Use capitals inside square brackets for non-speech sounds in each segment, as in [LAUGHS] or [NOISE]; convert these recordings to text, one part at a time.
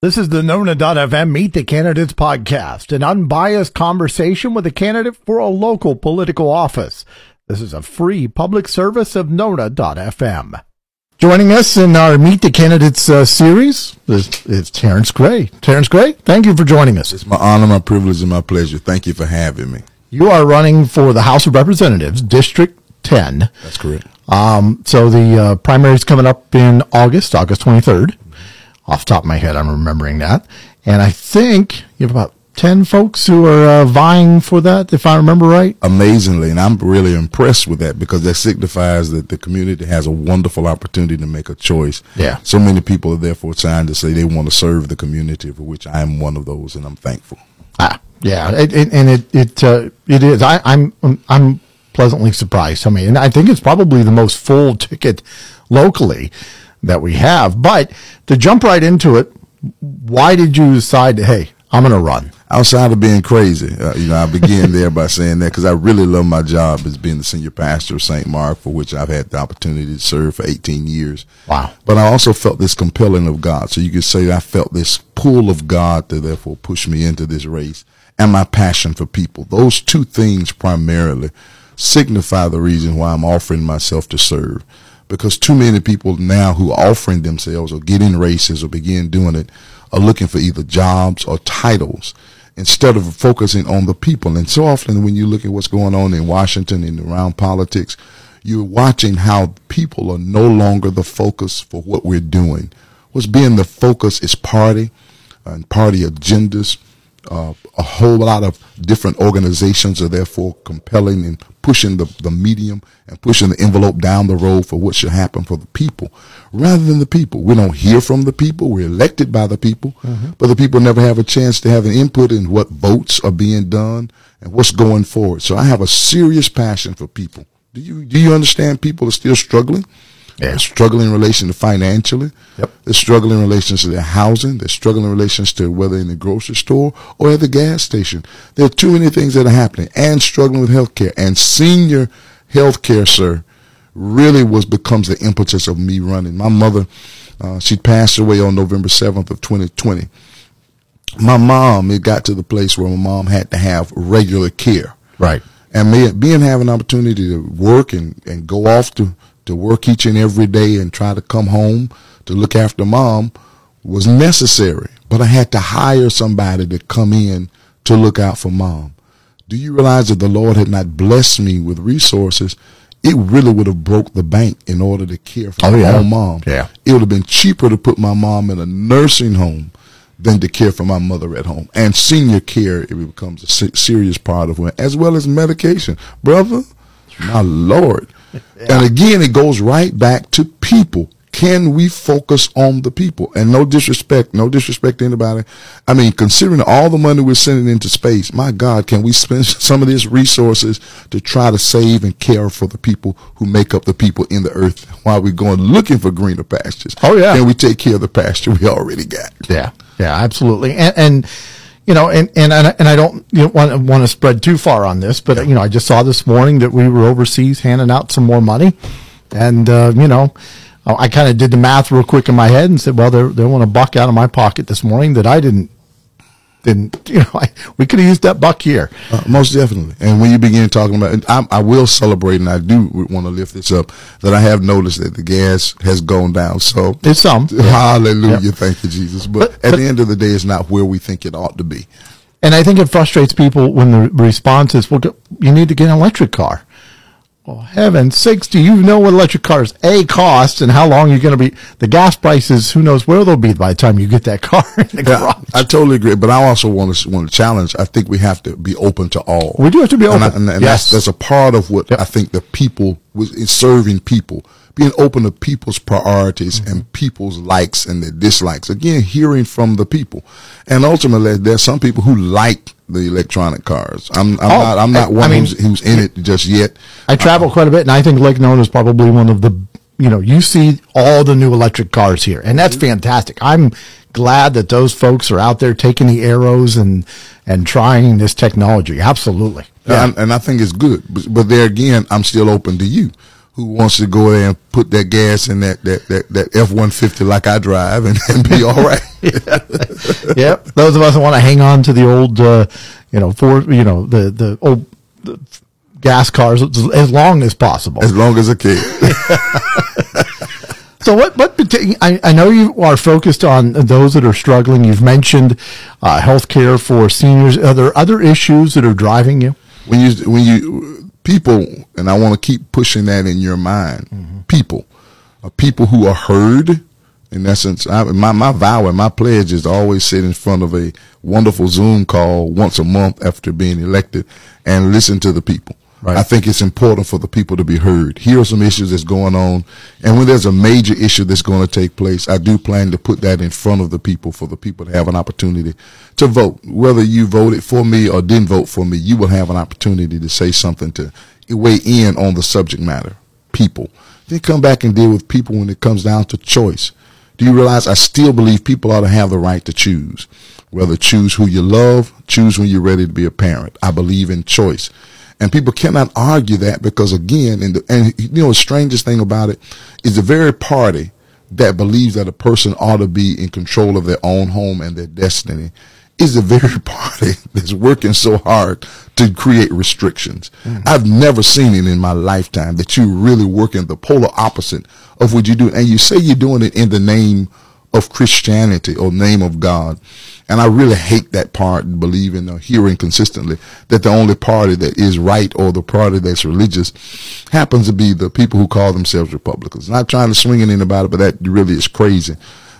This is the Nona.fm Meet the Candidates podcast, an unbiased conversation with a candidate for a local political office. This is a free public service of Nona.fm. Joining us in our Meet the Candidates uh, series is, is Terence Gray. Terence Gray, thank you for joining us. It's my honor, my privilege, and my pleasure. Thank you for having me. You are running for the House of Representatives, District 10. That's correct. Um, so the uh, primary is coming up in August, August 23rd off the top of my head, I'm remembering that. And I think you have about 10 folks who are uh, vying for that, if I remember right. Amazingly. And I'm really impressed with that because that signifies that the community has a wonderful opportunity to make a choice. Yeah. So many people are therefore trying to say they want to serve the community, for which I am one of those, and I'm thankful. Ah, yeah. It, it, and it, it, uh, it is. I, I'm, I'm pleasantly surprised. I mean, and I think it's probably the most full ticket locally that we have. But to jump right into it, why did you decide, hey, I'm going to run? Outside of being crazy, uh, you know, I begin [LAUGHS] there by saying that because I really love my job as being the senior pastor of St. Mark, for which I've had the opportunity to serve for 18 years. Wow. But I also felt this compelling of God. So you could say I felt this pull of God to therefore push me into this race and my passion for people. Those two things primarily signify the reason why I'm offering myself to serve because too many people now who are offering themselves or getting races or begin doing it are looking for either jobs or titles instead of focusing on the people. And so often when you look at what's going on in Washington and around politics, you're watching how people are no longer the focus for what we're doing. What's being the focus is party and party agendas, uh, a whole lot of different organizations are therefore compelling and pushing the, the medium and pushing the envelope down the road for what should happen for the people rather than the people. We don't hear from the people. We're elected by the people, mm-hmm. but the people never have a chance to have an input in what votes are being done and what's going forward. So I have a serious passion for people. Do you, do you understand people are still struggling? Yeah. They're struggling in relation to financially. Yep. They're struggling in relation to their housing. They're struggling in relations to whether in the grocery store or at the gas station. There are too many things that are happening and struggling with health care. And senior health care, sir, really was becomes the impetus of me running. My mother, uh, she passed away on November 7th of 2020. My mom, it got to the place where my mom had to have regular care. Right. And me, being having an opportunity to work and, and go off to to work each and every day and try to come home to look after mom was necessary. But I had to hire somebody to come in to look out for mom. Do you realize that the Lord had not blessed me with resources? It really would have broke the bank in order to care for oh, my yeah. own mom. Yeah. It would have been cheaper to put my mom in a nursing home than to care for my mother at home. And senior care, it becomes a serious part of it, as well as medication. Brother, my Lord. And again, it goes right back to people. Can we focus on the people? And no disrespect, no disrespect to anybody. I mean, considering all the money we're sending into space, my God, can we spend [LAUGHS] some of these resources to try to save and care for the people who make up the people in the earth while we're going looking for greener pastures? Oh, yeah. Can we take care of the pasture we already got? Yeah. Yeah, absolutely. And, and you know, and and and I don't you know, want want to spread too far on this, but you know, I just saw this morning that we were overseas handing out some more money, and uh, you know, I kind of did the math real quick in my head and said, well, they they want a buck out of my pocket this morning that I didn't didn't [LAUGHS] you know I, we could have used that buck here. Uh, most definitely. And when you begin talking about I, I, will celebrate and i do want to lift this up that i have noticed that the gas has gone down. So it's some. [LAUGHS] Hallelujah. Yeah. thank you jesus. But, but at but, the end of the day it's not where we think it ought to be. And i think it frustrates people when the response is well you need to get an electric car well, heaven sakes, do you know what electric cars A cost and how long you're going to be? The gas prices, who knows where they'll be by the time you get that car [LAUGHS] in the yeah. I totally agree, but I also want to want to challenge. I think we have to be open to all. We do have to be open, and, I, and, and yes. that's, that's a part of what yep. I think the people was serving people, being open to people's priorities mm-hmm. and people's likes and their dislikes. Again, hearing from the people, and ultimately, there's some people who like the electronic cars. I'm, I'm oh, not. I'm not one I mean, who's, who's in it just yet. I travel quite a bit, and I think Lake Nona is probably one of the. You know, you see all the new electric cars here, and that's fantastic. I'm glad that those folks are out there taking the arrows and and trying this technology. Absolutely, yeah. And, and I think it's good. But, but there again, I'm still open to you who wants to go there and put that gas in that that that, that F one fifty like I drive and, and be all right. [LAUGHS] yep. Those of us that want to hang on to the old, uh, you know, for you know the the old the gas cars as long as possible. As long as I can. [LAUGHS] So what? What? I, I know you are focused on those that are struggling. You've mentioned uh, health care for seniors. Are there other issues that are driving you? When you when you people, and I want to keep pushing that in your mind. Mm-hmm. People, are people who are heard. In essence, I, my my vow and my pledge is to always sit in front of a wonderful Zoom call once a month after being elected and listen to the people. Right. I think it's important for the people to be heard. Here are some issues that's going on. And when there's a major issue that's going to take place, I do plan to put that in front of the people for the people to have an opportunity to vote. Whether you voted for me or didn't vote for me, you will have an opportunity to say something to weigh in on the subject matter. People. Then come back and deal with people when it comes down to choice. Do you realize I still believe people ought to have the right to choose? Whether choose who you love, choose when you're ready to be a parent. I believe in choice. And people cannot argue that because again, and, the, and you know, the strangest thing about it is the very party that believes that a person ought to be in control of their own home and their destiny is the very [LAUGHS] party that's working so hard to create restrictions. Mm-hmm. I've never seen it in my lifetime that you really working the polar opposite of what you do. And you say you're doing it in the name of Christianity or name of God. And I really hate that part and believe in uh, hearing consistently that the only party that is right or the party that's religious happens to be the people who call themselves Republicans. Not trying to swing it in about it, but that really is crazy.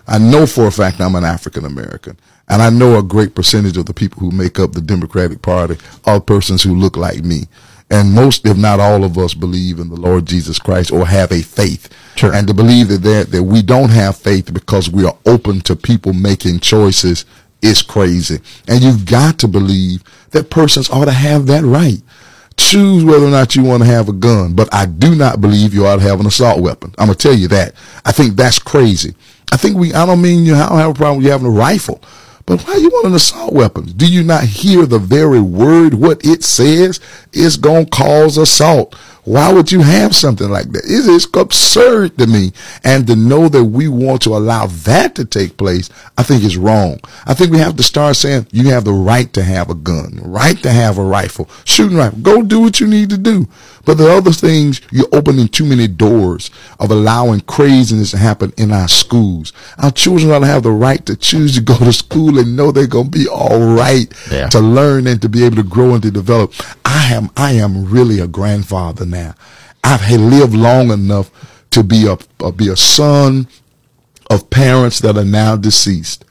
I know for a fact I'm an African American. And I know a great percentage of the people who make up the Democratic Party are persons who look like me. And most, if not all of us, believe in the Lord Jesus Christ or have a faith. Sure. And to believe that, that that we don't have faith because we are open to people making choices is crazy. And you've got to believe that persons ought to have that right. Choose whether or not you want to have a gun, but I do not believe you ought to have an assault weapon. I'm gonna tell you that. I think that's crazy. I think we. I don't mean you. I don't have a problem with you having a rifle, but why you want an assault weapon? Do you not hear the very word? What it says is gonna cause assault. Why would you have something like that? It is absurd to me. And to know that we want to allow that to take place, I think is wrong. I think we have to start saying you have the right to have a gun, right to have a rifle, shooting rifle. Go do what you need to do. But the other things, you're opening too many doors of allowing craziness to happen in our schools. Our children ought to have the right to choose to go to school and know they're going to be all right yeah. to learn and to be able to grow and to develop. I am, I am really a grandfather now. I've lived long enough to be a, a be a son of parents that are now deceased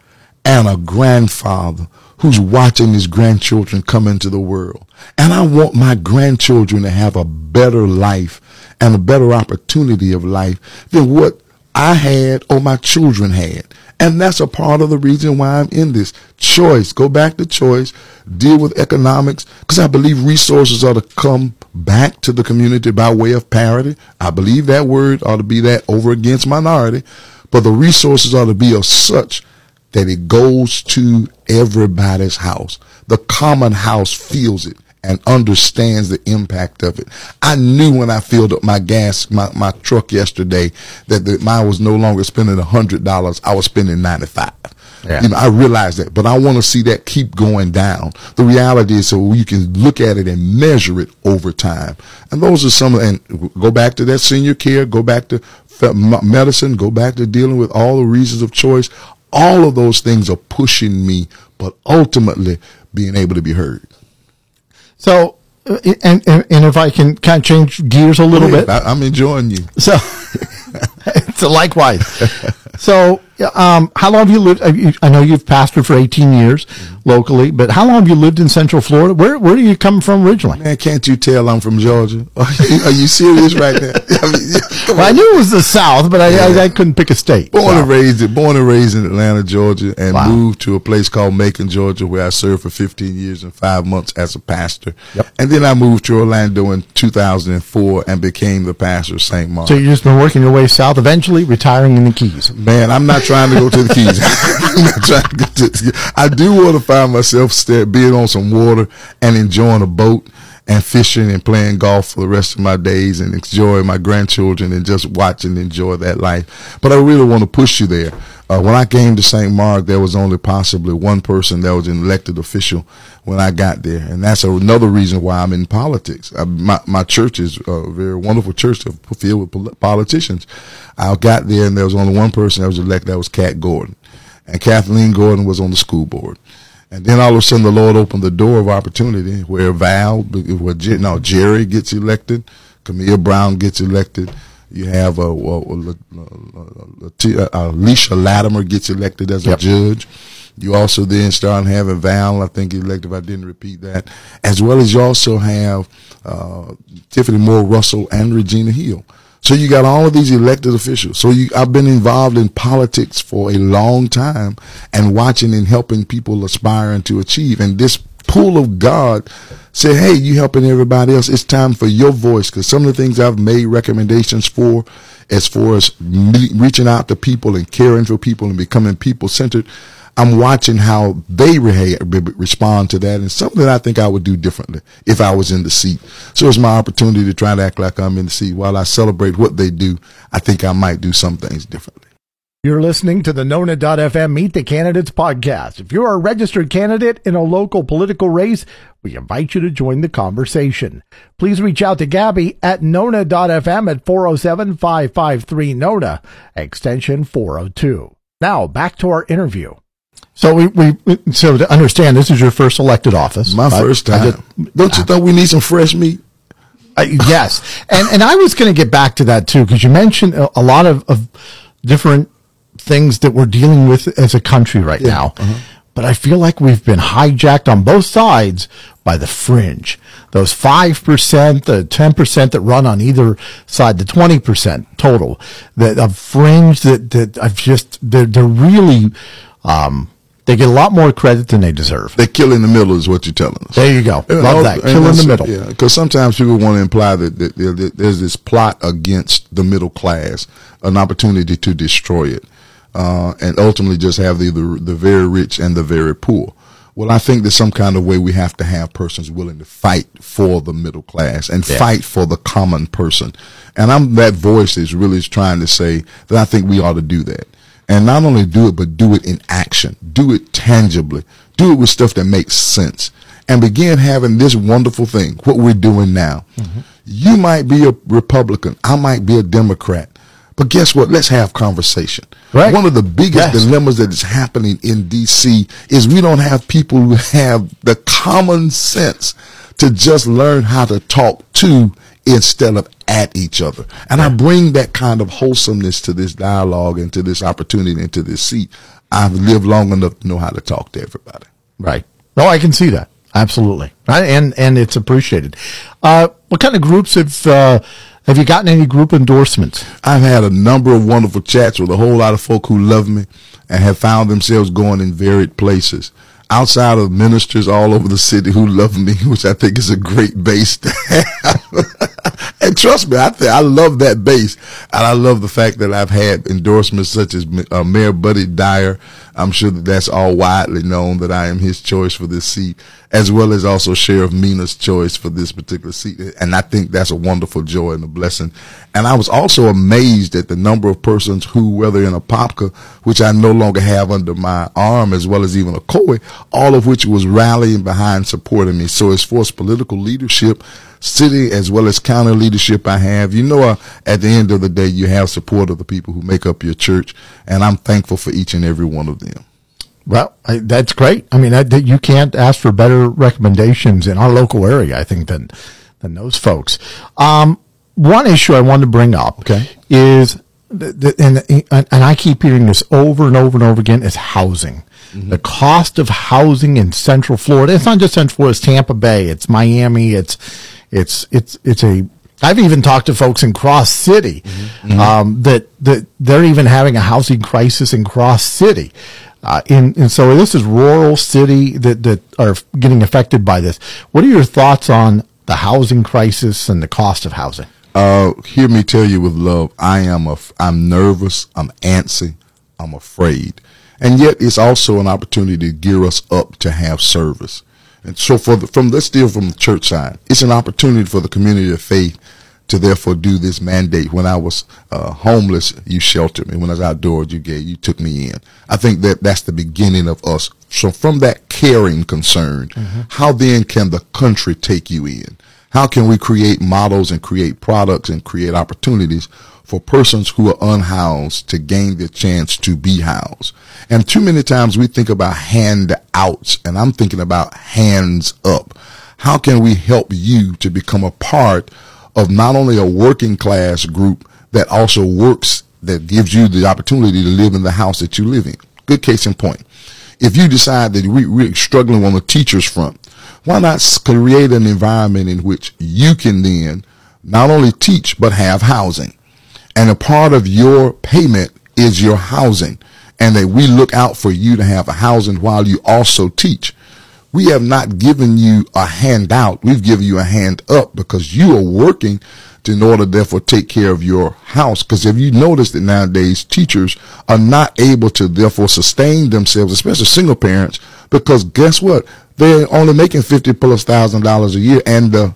and a grandfather who's watching his grandchildren come into the world. And I want my grandchildren to have a better life and a better opportunity of life than what I had or my children had. And that's a part of the reason why I'm in this. Choice. Go back to choice. Deal with economics. Because I believe resources ought to come back to the community by way of parity. I believe that word ought to be that over against minority. But the resources ought to be of such that it goes to everybody's house. The common house feels it and understands the impact of it. I knew when I filled up my gas, my, my truck yesterday, that the, mine was no longer spending a hundred dollars. I was spending 95. Yeah. You know, I realize that, but I want to see that keep going down. The reality is so you can look at it and measure it over time. And those are some, and go back to that senior care, go back to medicine, go back to dealing with all the reasons of choice. All of those things are pushing me, but ultimately being able to be heard. So, uh, and, and, and if I can kind of change gears a little bit, I, am enjoying you. So, [LAUGHS] so likewise. so, um, how long have you lived? I know you've pastored for 18 years mm-hmm. locally, but how long have you lived in Central Florida? Where Where do you come from originally? Man, can't you tell I'm from Georgia? [LAUGHS] Are you, are you serious right now? [LAUGHS] I, mean, well, I knew it was the South, but I, yeah. I, I, couldn't pick a state. Born so. and raised, born and raised in Atlanta, Georgia, and wow. moved to a place called Macon, Georgia, where I served for 15 years and five months as a pastor. Yep. And then I moved to Orlando in 2004 and became the pastor of St. Mark. So you've just been working your way south, eventually retiring in the Keys. Man, I'm not [LAUGHS] trying to go to the Keys. I do want to find myself being on some water and enjoying a boat and fishing and playing golf for the rest of my days and enjoy my grandchildren and just watch and enjoy that life. But I really want to push you there. Uh, when I came to St. Mark, there was only possibly one person that was an elected official when I got there, and that's another reason why I'm in politics. I, my my church is a very wonderful church filled with politicians. I got there, and there was only one person that was elected. That was Kat Gordon, and Kathleen Gordon was on the school board. And then all of a sudden, the Lord opened the door of opportunity where Val, where no, Jerry gets elected, Kamia Brown gets elected. You have a, a Alicia Latimer gets elected as a yep. judge. You also then start having Val, I think, elected, if I didn't repeat that, as well as you also have uh, Tiffany Moore Russell and Regina Hill. So you got all of these elected officials. So you, I've been involved in politics for a long time and watching and helping people aspiring to achieve. And this pool of God said, Hey, you helping everybody else. It's time for your voice. Cause some of the things I've made recommendations for as far as me, reaching out to people and caring for people and becoming people centered. I'm watching how they re- respond to that and something I think I would do differently if I was in the seat. So it's my opportunity to try to act like I'm in the seat while I celebrate what they do. I think I might do some things differently. You're listening to the Nona.fm Meet the Candidates podcast. If you're a registered candidate in a local political race, we invite you to join the conversation. Please reach out to Gabby at Nona.fm at 407 553 Nona, extension 402. Now, back to our interview. So we, we so to understand this is your first elected office. My I, first time. Don't you think we need some fresh meat? yes, and and I was going to get back to that too because you mentioned a, a lot of, of, different things that we're dealing with as a country right yeah. now. Uh-huh. But I feel like we've been hijacked on both sides by the fringe. Those 5%, the 10% that run on either side, the 20% total, the, the fringe that, that I've just, they're, they're really, um, they get a lot more credit than they deserve. They kill in the middle, is what you're telling us. There you go. And Love that. Kill in the middle. Yeah, because sometimes people want to imply that, that, that, there's this plot against the middle class, an opportunity to destroy it, uh, and ultimately just have the, the the very rich and the very poor. Well, I think there's some kind of way we have to have persons willing to fight for the middle class and yeah. fight for the common person. And I'm that voice is really trying to say that I think we ought to do that and not only do it, but do it in action. Do it tangibly. Do it with stuff that makes sense. And begin having this wonderful thing, what we're doing now. Mm-hmm. You might be a Republican. I might be a Democrat. But guess what? Let's have conversation. Right. One of the biggest yes. dilemmas that is happening in D.C. is we don't have people who have the common sense to just learn how to talk to instead of at each other. And I bring that kind of wholesomeness to this dialogue and to this opportunity and to this seat. I've lived long enough to know how to talk to everybody. Right. No, I can see that. Absolutely. Right. And, and it's appreciated. Uh, what kind of groups have, uh, have you gotten any group endorsements? I've had a number of wonderful chats with a whole lot of folk who love me and have found themselves going in varied places outside of ministers all over the city who love me, [LAUGHS] which I think is a great base to have. [LAUGHS] and trust me, I I love that base, and I love the fact that I've had endorsements such as uh, Mayor Buddy Dyer. I'm sure that that's all widely known that I am his choice for this seat as well as also Sheriff Mina's choice for this particular seat. And I think that's a wonderful joy and a blessing. And I was also amazed at the number of persons who, whether in Apopka, which I no longer have under my arm, as well as even Ocoee, all of which was rallying behind supporting me. So as far as political leadership, city as well as county leadership I have, you know, uh, at the end of the day, you have support of the people who make up your church. And I'm thankful for each and every one of them. Well, I, that's great. I mean, I, you can't ask for better recommendations in our local area, I think, than than those folks. Um, one issue I wanted to bring up okay. is, the, the, and, and I keep hearing this over and over and over again, is housing. Mm-hmm. The cost of housing in Central Florida. It's not just Central Florida. It's Tampa Bay. It's Miami. It's it's it's it's a I've even talked to folks in Cross City mm-hmm. um, that that they're even having a housing crisis in Cross City. Uh, in, and so this is rural city that, that are getting affected by this. What are your thoughts on the housing crisis and the cost of housing? Uh, hear me tell you with love, I am a, I'm nervous, I'm antsy, I'm afraid. And yet it's also an opportunity to gear us up to have service. And so for the, from let's deal from the church side, it's an opportunity for the community of faith to therefore do this mandate. When I was uh, homeless, you sheltered me. When I was outdoors, you gave, you took me in. I think that that's the beginning of us. So from that caring concern, mm-hmm. how then can the country take you in? How can we create models and create products and create opportunities for persons who are unhoused to gain the chance to be housed. And too many times we think about handouts and I'm thinking about hands up. How can we help you to become a part of not only a working class group that also works, that gives you the opportunity to live in the house that you live in? Good case in point. If you decide that we, we're struggling on the teacher's front, why not create an environment in which you can then not only teach, but have housing? and a part of your payment is your housing and that we look out for you to have a housing while you also teach. We have not given you a handout. We've given you a hand up because you are working to, in order therefore take care of your house. Because if you notice that nowadays teachers are not able to therefore sustain themselves, especially single parents, because guess what? They're only making fifty plus thousand dollars a year and the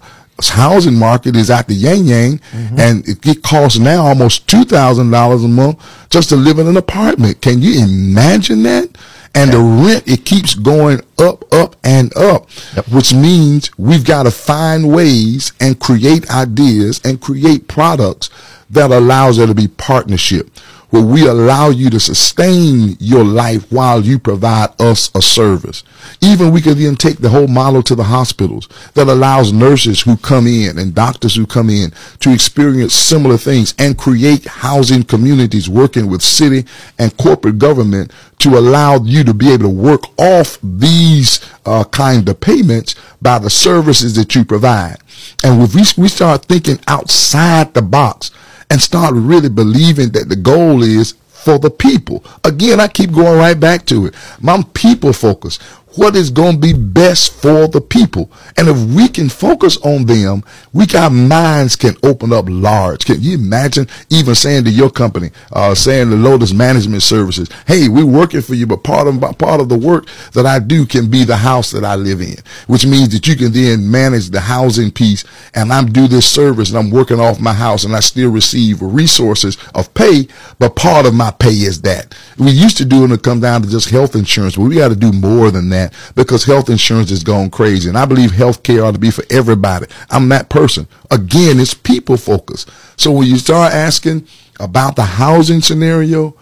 housing market is at the yang yang, mm-hmm. and it costs now almost two thousand dollars a month just to live in an apartment. Can you imagine that? And yeah. the rent it keeps going up, up, and up, yep. which means we've got to find ways and create ideas and create products that allows there to be partnership where we allow you to sustain your life while you provide us a service. Even we could then take the whole model to the hospitals that allows nurses who come in and doctors who come in to experience similar things and create housing communities working with city and corporate government to allow you to be able to work off these uh, kind of payments by the services that you provide. And if we, we start thinking outside the box, and start really believing that the goal is for the people. Again, I keep going right back to it. I'm people focused what is going to be best for the people. And if we can focus on them, we our minds can open up large. Can you imagine even saying to your company, uh, saying to Lotus Management Services, hey, we're working for you, but part of part of the work that I do can be the house that I live in, which means that you can then manage the housing piece and I'm do this service and I'm working off my house and I still receive resources of pay, but part of my pay is that. We used to do it and come down to just health insurance, but we got to do more than that that because health insurance is going crazy. And I believe health care ought to be for everybody. I'm that person. Again, it's people focused. So when you start asking about the housing scenario,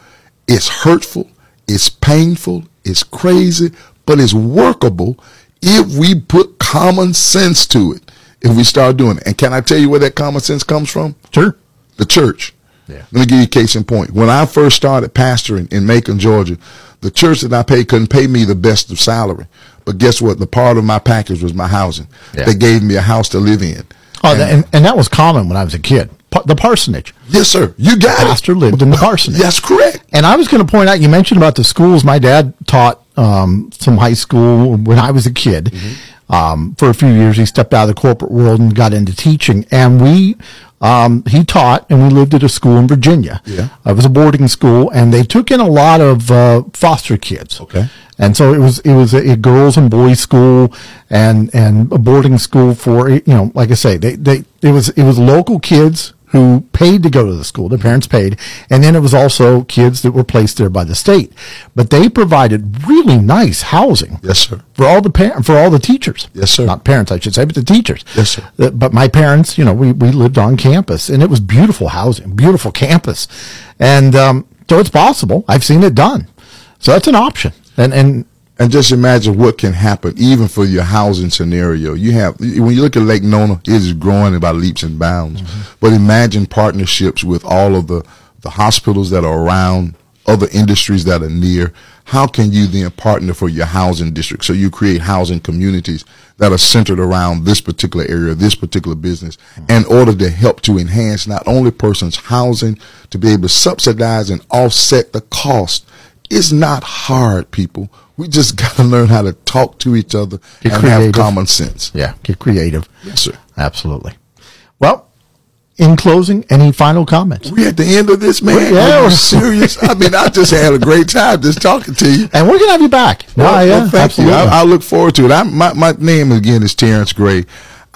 it's hurtful, it's painful, it's crazy, but it's workable if we put common sense to it. If we start doing it. And can I tell you where that common sense comes from? Sure. The church. Yeah. Let me give you a case in point. When I first started pastoring in Macon, Georgia, the church that I paid couldn't pay me the best of salary. But guess what? The part of my package was my housing. Yeah. They gave me a house to live in. Oh, and, and, and, that was common when I was a kid. The parsonage. Yes, sir. You got the pastor lived in the parsonage. That's correct. And I was going to point out, you mentioned about the schools. My dad taught um, some high school when I was a kid. Mm-hmm. Um, for a few years, he stepped out of the corporate world and got into teaching. And we um, he taught, and we lived at a school in Virginia. Yeah, it was a boarding school, and they took in a lot of uh, foster kids. Okay, and so it was it was a, a, girls and boys school, and and a boarding school for you know, like I say, they they it was it was local kids who paid to go to the school. Their parents paid. And then it was also kids that were placed there by the state. But they provided really nice housing. Yes, sir. For all the par- for all the teachers. Yes, sir. Not parents, I should say, but the teachers. Yes, sir. Uh, but my parents, you know, we, we lived on campus and it was beautiful housing, beautiful campus. And, um, so it's possible. I've seen it done. So that's an option. And, and and just imagine what can happen even for your housing scenario. You have, when you look at Lake Nona, it is growing by leaps and bounds. Mm-hmm. But imagine partnerships with all of the, the hospitals that are around, other industries that are near. How can you then partner for your housing district? So you create housing communities that are centered around this particular area, this particular business, mm-hmm. in order to help to enhance not only person's housing, to be able to subsidize and offset the cost. It's not hard, people we just [LAUGHS] got to learn how to talk to each other get and creative. have common sense. Yeah, get creative. Yes, sir. Absolutely. Well, in closing, any final comments? We at the end of this, man. Yeah. Are serious? I mean, I just had a great time just talking to you. And we're going to have you back. No, yeah, well, thank absolutely. you. I, I look forward to it. I'm, my my name again is Terence Gray.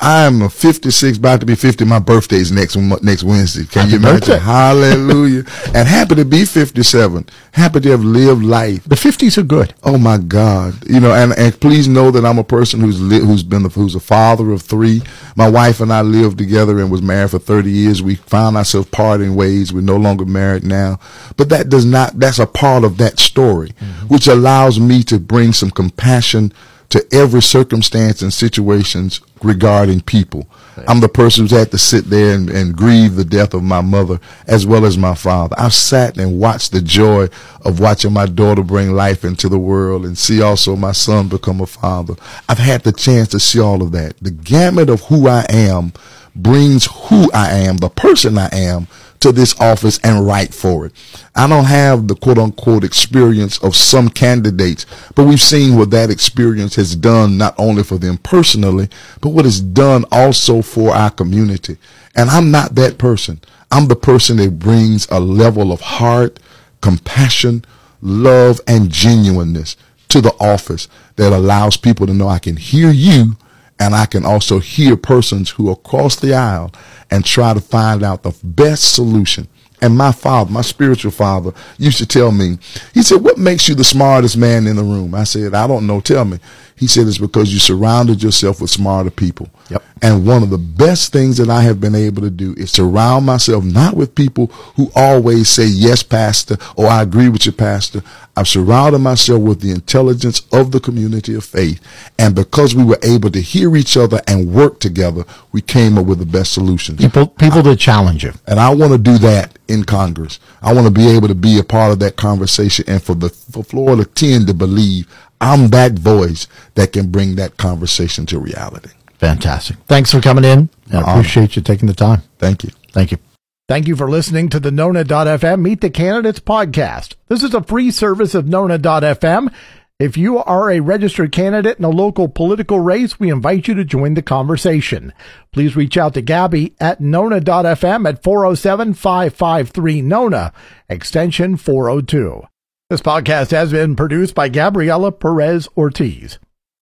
I'm a 56, about to be 50. My birthday's next next Wednesday. Can Happy you imagine? birthday. Hallelujah! and happy to be 57. Happy to have lived life. the 50s are good. Oh my God! You know, and, and please know that I'm a person who's li- who's been who's a father of three. My wife and I lived together and was married for 30 years. We found ourselves parting ways. We're no longer married now, but that does not. That's a part of that story, mm-hmm. which allows me to bring some compassion to every circumstance and situations regarding people. I'm the person who's had to sit there and, and grieve the death of my mother as well as my father. I've sat and watched the joy of watching my daughter bring life into the world and see also my son become a father. I've had the chance to see all of that. The gamut of who I am brings who I am, the person I am, to this office and write for it. I don't have the quote unquote experience of some candidates, but we've seen what that experience has done not only for them personally, but what it's done also for our community. And I'm not that person. I'm the person that brings a level of heart, compassion, love, and genuineness to the office that allows people to know I can hear you and I can also hear persons who are across the aisle and try to find out the best solution. And my father, my spiritual father, used to tell me, he said, What makes you the smartest man in the room? I said, I don't know. Tell me. He said, It's because you surrounded yourself with smarter people. Yep. And one of the best things that I have been able to do is surround myself not with people who always say, Yes, Pastor, or I agree with you, Pastor. I've surrounded myself with the intelligence of the community of faith. And because we were able to hear each other and work together, we came up with the best solutions. People, people that challenge you. And I want to do that in Congress. I want to be able to be a part of that conversation and for the for Florida 10 to believe I'm that voice that can bring that conversation to reality. Fantastic. Thanks for coming in. I honor. appreciate you taking the time. Thank you. Thank you. Thank you for listening to the Nona.fm Meet the Candidates podcast. This is a free service of Nona.fm. If you are a registered candidate in a local political race, we invite you to join the conversation. Please reach out to Gabby at Nona.fm at 407 553 Nona, extension 402. This podcast has been produced by Gabriela Perez Ortiz.